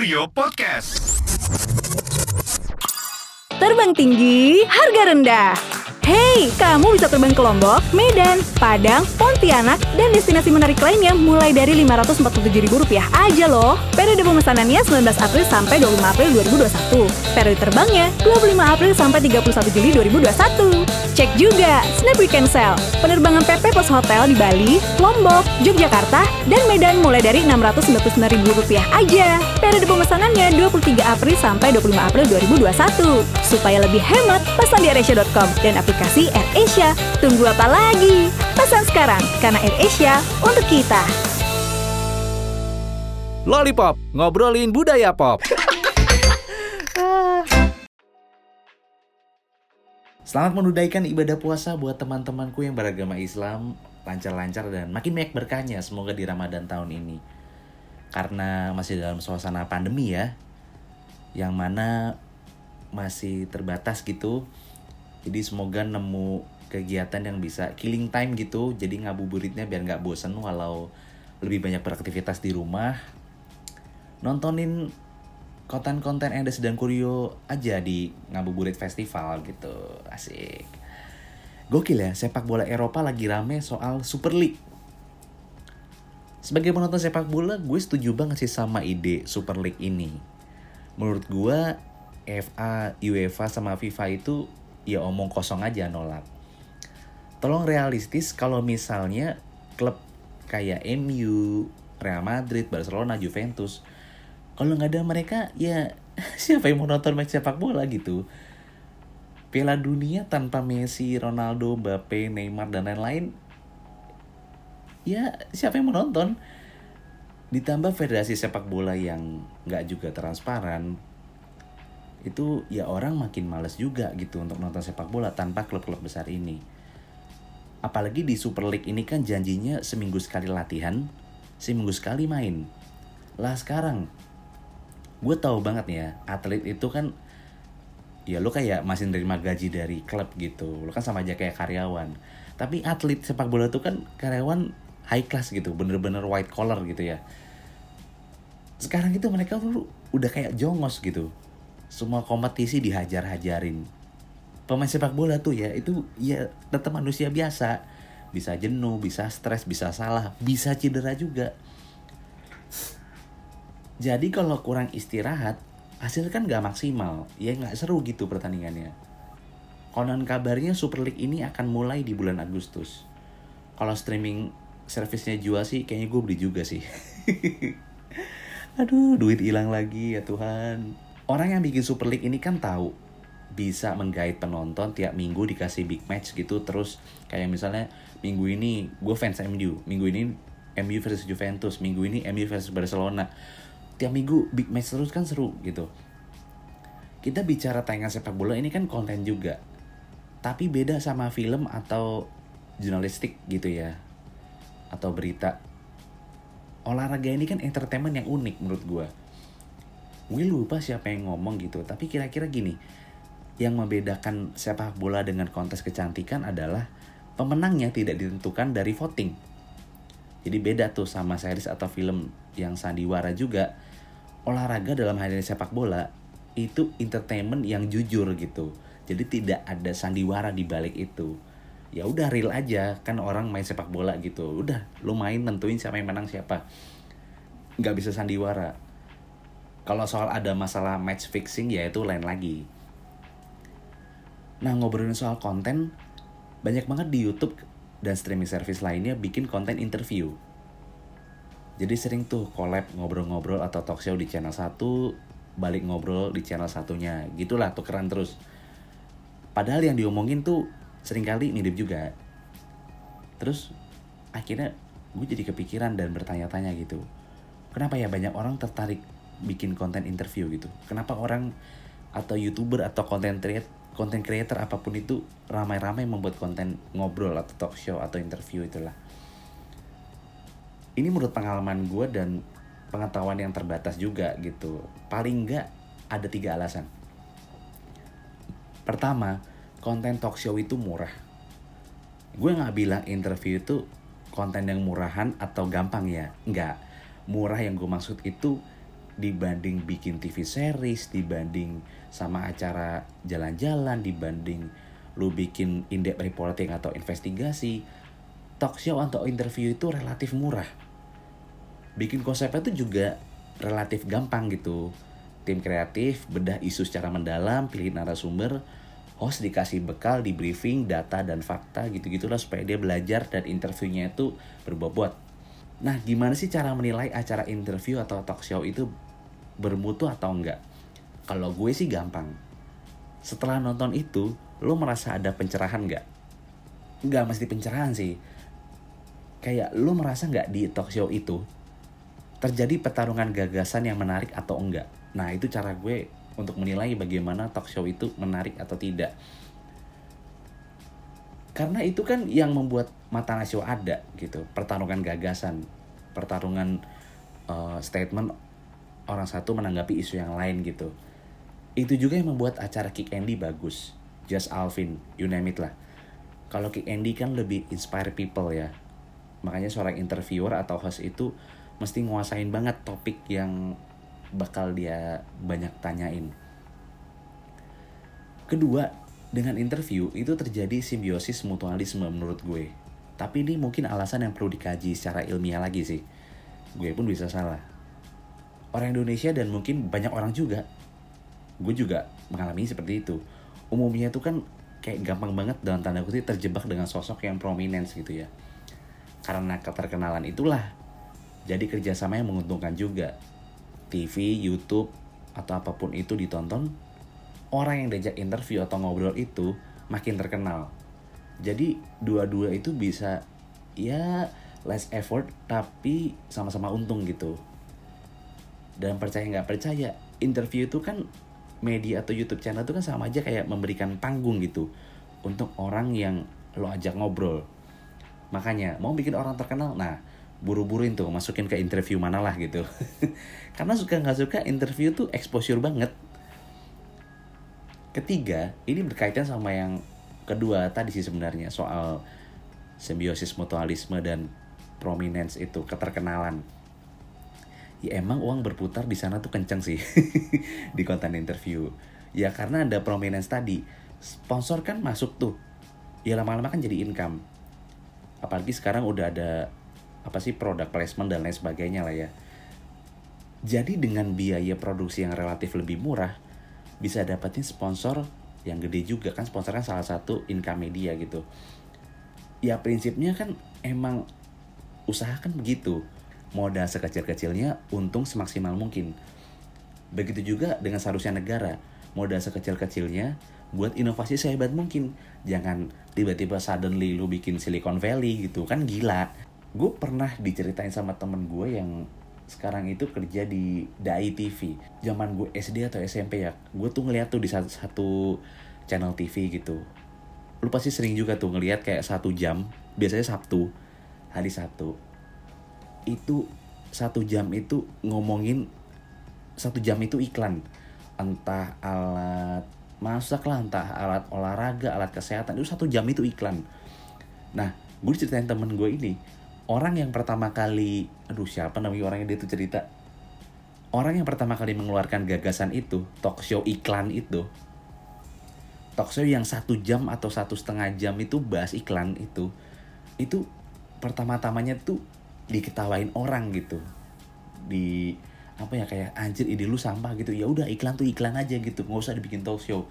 Kurio Podcast. Terbang tinggi, harga rendah. Hey, kamu bisa terbang ke Lombok, Medan, Padang, Pontianak, dan destinasi menarik lainnya mulai dari Rp547.000 aja loh. Periode pemesanannya 19 April sampai 25 April 2021. Periode terbangnya 25 April sampai 31 Juli 2021. Cek juga Snap Weekend Sale, penerbangan PP plus hotel di Bali, Lombok, Yogyakarta, dan Medan mulai dari Rp699.000 aja. Periode pemesanannya 23 April sampai 25 April 2021. Supaya lebih hemat, pesan di AirAsia.com dan aplikasi AirAsia. Tunggu apa lagi? Pesan sekarang, karena AirAsia untuk kita. Lollipop, ngobrolin budaya pop. Selamat menunaikan ibadah puasa buat teman-temanku yang beragama Islam lancar-lancar dan makin banyak berkahnya semoga di Ramadan tahun ini. Karena masih dalam suasana pandemi ya, yang mana masih terbatas gitu. Jadi semoga nemu kegiatan yang bisa killing time gitu. Jadi ngabuburitnya biar nggak bosen walau lebih banyak beraktivitas di rumah. Nontonin konten-konten Endes dan Kurio aja di Ngabuburit Festival gitu. Asik. Gokil ya, sepak bola Eropa lagi rame soal Super League. Sebagai penonton sepak bola, gue setuju banget sih sama ide Super League ini. Menurut gue, FA, UEFA, sama FIFA itu ya omong kosong aja nolak. Tolong realistis kalau misalnya klub kayak MU, Real Madrid, Barcelona, Juventus, kalau nggak ada mereka ya siapa yang mau nonton match sepak bola gitu Piala Dunia tanpa Messi, Ronaldo, Mbappe, Neymar dan lain-lain ya siapa yang mau nonton ditambah federasi sepak bola yang nggak juga transparan itu ya orang makin males juga gitu untuk nonton sepak bola tanpa klub-klub besar ini. Apalagi di Super League ini kan janjinya seminggu sekali latihan seminggu sekali main. Lah sekarang gue tahu banget ya atlet itu kan ya lo kayak masih nerima gaji dari klub gitu. Lo kan sama aja kayak karyawan. Tapi atlet sepak bola itu kan karyawan high class gitu bener-bener white collar gitu ya. Sekarang itu mereka tuh udah kayak jongos gitu semua kompetisi dihajar-hajarin pemain sepak bola tuh ya itu ya tetap manusia biasa bisa jenuh bisa stres bisa salah bisa cedera juga jadi kalau kurang istirahat, hasil kan gak maksimal. Ya gak seru gitu pertandingannya. Konon kabarnya Super League ini akan mulai di bulan Agustus. Kalau streaming servisnya jual sih, kayaknya gue beli juga sih. Aduh, duit hilang lagi ya Tuhan. Orang yang bikin Super League ini kan tahu bisa menggait penonton tiap minggu dikasih big match gitu terus kayak misalnya minggu ini gue fans MU minggu ini MU versus Juventus minggu ini MU versus Barcelona tiap minggu big match terus kan seru gitu. Kita bicara tayangan sepak bola ini kan konten juga. Tapi beda sama film atau jurnalistik gitu ya. Atau berita. Olahraga ini kan entertainment yang unik menurut gue. Gue lupa siapa yang ngomong gitu. Tapi kira-kira gini. Yang membedakan sepak bola dengan kontes kecantikan adalah pemenangnya tidak ditentukan dari voting. Jadi beda tuh sama series atau film yang sandiwara juga olahraga dalam hal ini sepak bola itu entertainment yang jujur gitu. Jadi tidak ada sandiwara di balik itu. Ya udah real aja kan orang main sepak bola gitu. Udah lu main nentuin siapa yang menang siapa. Nggak bisa sandiwara. Kalau soal ada masalah match fixing ya itu lain lagi. Nah ngobrolin soal konten, banyak banget di YouTube dan streaming service lainnya bikin konten interview jadi sering tuh collab ngobrol-ngobrol atau talk show di channel satu, balik ngobrol di channel satunya. Gitulah tukeran terus. Padahal yang diomongin tuh sering kali mirip juga. Terus akhirnya gue jadi kepikiran dan bertanya-tanya gitu. Kenapa ya banyak orang tertarik bikin konten interview gitu? Kenapa orang atau youtuber atau konten creator konten creator apa pun itu ramai-ramai membuat konten ngobrol atau talk show atau interview itulah. Ini menurut pengalaman gue dan pengetahuan yang terbatas juga gitu. Paling nggak ada tiga alasan. Pertama konten talk show itu murah. Gue nggak bilang interview itu konten yang murahan atau gampang ya. Nggak. Murah yang gue maksud itu dibanding bikin TV series, dibanding sama acara jalan-jalan, dibanding lu bikin indep reporting atau investigasi, talk show atau interview itu relatif murah. Bikin konsepnya tuh juga relatif gampang gitu. Tim kreatif bedah isu secara mendalam, pilih narasumber, host dikasih bekal, di briefing, data dan fakta gitu-gitulah supaya dia belajar dan interviewnya itu berbobot. Nah, gimana sih cara menilai acara interview atau talk show itu bermutu atau enggak? Kalau gue sih gampang. Setelah nonton itu, lo merasa ada pencerahan nggak? Nggak mesti pencerahan sih. Kayak lo merasa nggak di talk show itu terjadi pertarungan gagasan yang menarik atau enggak? Nah, itu cara gue untuk menilai bagaimana talk show itu menarik atau tidak. Karena itu kan yang membuat mata show ada gitu, pertarungan gagasan, pertarungan uh, statement orang satu menanggapi isu yang lain gitu. Itu juga yang membuat acara Kick Andy bagus. Just Alvin, you name it lah. Kalau Kick Andy kan lebih inspire people ya. Makanya seorang interviewer atau host itu mesti nguasain banget topik yang bakal dia banyak tanyain. Kedua, dengan interview itu terjadi simbiosis mutualisme menurut gue. Tapi ini mungkin alasan yang perlu dikaji secara ilmiah lagi sih. Gue pun bisa salah orang Indonesia dan mungkin banyak orang juga. Gue juga mengalami seperti itu. Umumnya itu kan kayak gampang banget dalam tanda kutip terjebak dengan sosok yang prominence gitu ya. Karena keterkenalan itulah. Jadi kerjasama yang menguntungkan juga. TV, YouTube atau apa pun itu ditonton orang yang diajak interview atau ngobrol itu makin terkenal. Jadi dua-dua itu bisa ya less effort tapi sama-sama untung gitu dan percaya nggak percaya interview itu kan media atau YouTube channel itu kan sama aja kayak memberikan panggung gitu untuk orang yang lo ajak ngobrol. Makanya mau bikin orang terkenal nah buru-buruin tuh masukin ke interview mana lah gitu. Karena suka nggak suka interview tuh exposure banget. Ketiga ini berkaitan sama yang kedua tadi sih sebenarnya soal simbiosis mutualisme dan prominence itu keterkenalan ya emang uang berputar di sana tuh kenceng sih di konten interview. Ya karena ada prominence tadi. Sponsor kan masuk tuh. Ya lama-lama kan jadi income. Apalagi sekarang udah ada apa sih produk placement dan lain sebagainya lah ya. Jadi dengan biaya produksi yang relatif lebih murah bisa dapetin sponsor yang gede juga. Kan sponsor kan salah satu income media gitu. Ya prinsipnya kan emang usaha kan begitu modal sekecil-kecilnya untung semaksimal mungkin. Begitu juga dengan seharusnya negara, modal sekecil-kecilnya buat inovasi sehebat mungkin. Jangan tiba-tiba suddenly lu bikin Silicon Valley gitu, kan gila. Gue pernah diceritain sama temen gue yang sekarang itu kerja di DAI TV. Zaman gue SD atau SMP ya, gue tuh ngeliat tuh di satu, channel TV gitu. Lu pasti sering juga tuh ngeliat kayak satu jam, biasanya Sabtu, hari Sabtu itu satu jam itu ngomongin satu jam itu iklan. Entah alat masak lah entah alat olahraga alat kesehatan itu satu jam itu iklan. Nah gue ceritain temen gue ini orang yang pertama kali aduh siapa namanya orang yang dia tuh cerita? Orang yang pertama kali mengeluarkan gagasan itu talk show iklan itu talk show yang satu jam atau satu setengah jam itu bahas iklan itu itu pertama-tamanya tuh diketawain orang gitu. Di apa ya kayak anjir ide lu sampah gitu. Ya udah iklan tuh iklan aja gitu. Nggak usah dibikin talk show.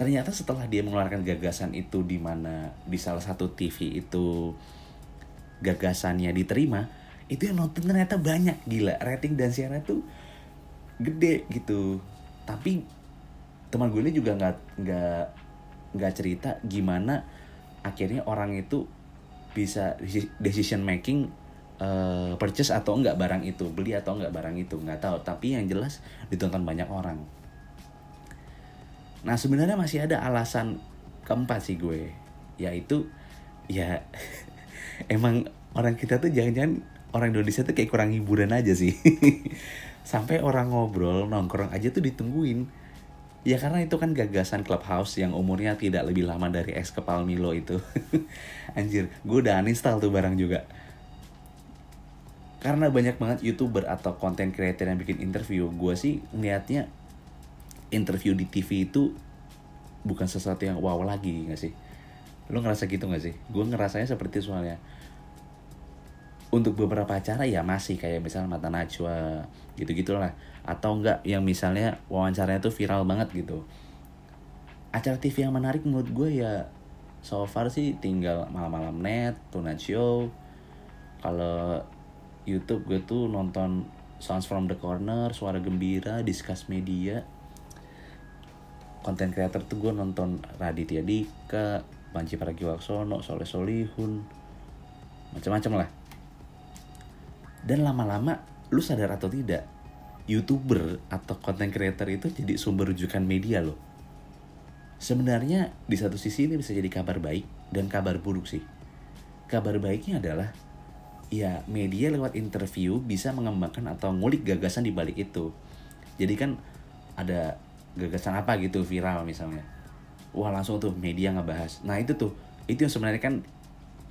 Ternyata setelah dia mengeluarkan gagasan itu di mana di salah satu TV itu gagasannya diterima itu yang nonton ternyata banyak. Gila rating dan siaran tuh gede gitu. Tapi teman gue ini juga nggak nggak nggak cerita gimana akhirnya orang itu bisa decision making uh, purchase atau enggak barang itu beli atau enggak barang itu nggak tahu. Tapi yang jelas ditonton banyak orang. Nah sebenarnya masih ada alasan keempat sih gue. Yaitu ya emang orang kita tuh jangan-jangan orang Indonesia tuh kayak kurang hiburan aja sih. Sampai orang ngobrol nongkrong aja tuh ditungguin. Ya karena itu kan gagasan clubhouse yang umurnya tidak lebih lama dari ex kepal Milo itu. Anjir gue udah uninstall tuh barang juga karena banyak banget youtuber atau content creator yang bikin interview gue sih niatnya interview di TV itu bukan sesuatu yang wow lagi gak sih? Lo ngerasa gitu gak sih? Gue ngerasanya seperti soalnya. Untuk beberapa acara ya masih kayak misalnya mata najwa gitu gitulah atau enggak yang misalnya wawancaranya tuh viral banget gitu. Acara TV yang menarik menurut gue ya so far sih tinggal malam-malam net tonight show. Kalau YouTube gue tuh nonton Sounds from the Corner, Suara Gembira, Discuss Media. Konten creator tuh gue nonton Raditya Dika, Panji Pragiwaksono, Soleh Solihun, macam-macam lah. Dan lama-lama lu sadar atau tidak, youtuber atau konten creator itu jadi sumber rujukan media loh. Sebenarnya di satu sisi ini bisa jadi kabar baik dan kabar buruk sih. Kabar baiknya adalah ya media lewat interview bisa mengembangkan atau ngulik gagasan di balik itu. Jadi kan ada gagasan apa gitu viral misalnya. Wah langsung tuh media ngebahas. Nah itu tuh, itu yang sebenarnya kan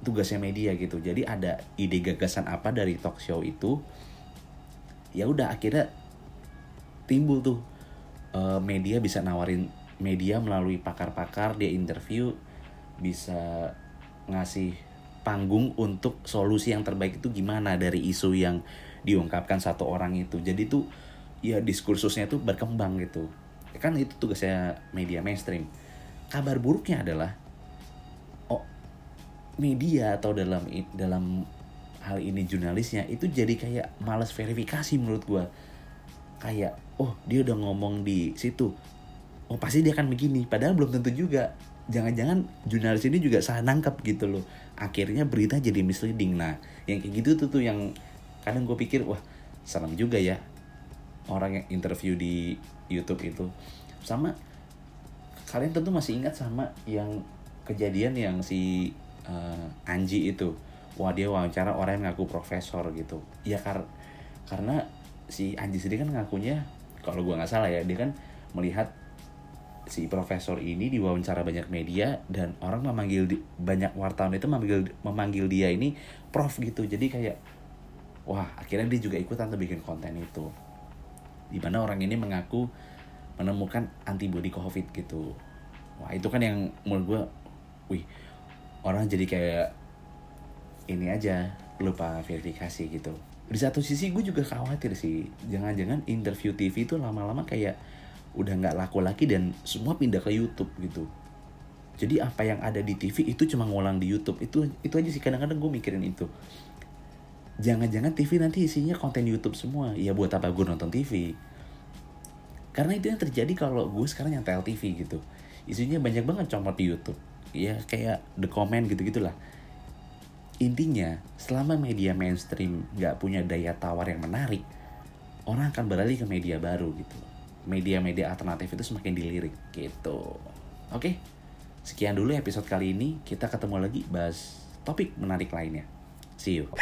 tugasnya media gitu. Jadi ada ide gagasan apa dari talk show itu, ya udah akhirnya timbul tuh uh, media bisa nawarin media melalui pakar-pakar dia interview bisa ngasih panggung untuk solusi yang terbaik itu gimana dari isu yang diungkapkan satu orang itu. Jadi tuh ya diskursusnya itu berkembang gitu. Kan itu tugasnya media mainstream. Kabar buruknya adalah oh media atau dalam dalam hal ini jurnalisnya itu jadi kayak males verifikasi menurut gua. Kayak oh dia udah ngomong di situ oh pasti dia akan begini. Padahal belum tentu juga. Jangan-jangan jurnalis ini juga salah nangkep gitu loh. Akhirnya berita jadi misleading. Nah yang kayak gitu tuh tuh yang kadang gue pikir wah serem juga ya orang yang interview di YouTube itu. Sama kalian tentu masih ingat sama yang kejadian yang si uh, Anji itu. Wah dia wawancara orang yang ngaku profesor gitu. Ya kar karena si Anji sendiri kan ngakunya kalau gue nggak salah ya dia kan melihat si profesor ini diwawancara banyak media dan orang memanggil di, banyak wartawan itu memanggil memanggil dia ini prof gitu. Jadi kayak wah akhirnya dia juga ikutan tuh bikin konten itu. Di mana orang ini mengaku menemukan antibody covid gitu. Wah itu kan yang menurut gue wih orang jadi kayak ini aja lupa verifikasi gitu. Di satu sisi gue juga khawatir sih jangan-jangan interview TV itu lama-lama kayak udah nggak laku lagi dan semua pindah ke YouTube gitu. Jadi apa yang ada di TV itu cuma ngulang di YouTube. Itu itu aja sih kadang-kadang gue mikirin itu. Jangan-jangan TV nanti isinya konten YouTube semua. Ya buat apa gue nonton TV karena itu yang terjadi kalau gue sekarang yang TV gitu. Isinya banyak banget comot di YouTube. Ya kayak the comment gitu gitulah intinya selama media mainstream nggak punya daya tawar yang menarik orang akan beralih ke media baru gitu media-media alternatif itu semakin dilirik gitu. Oke, sekian dulu episode kali ini. Kita ketemu lagi bahas topik menarik lainnya. See you.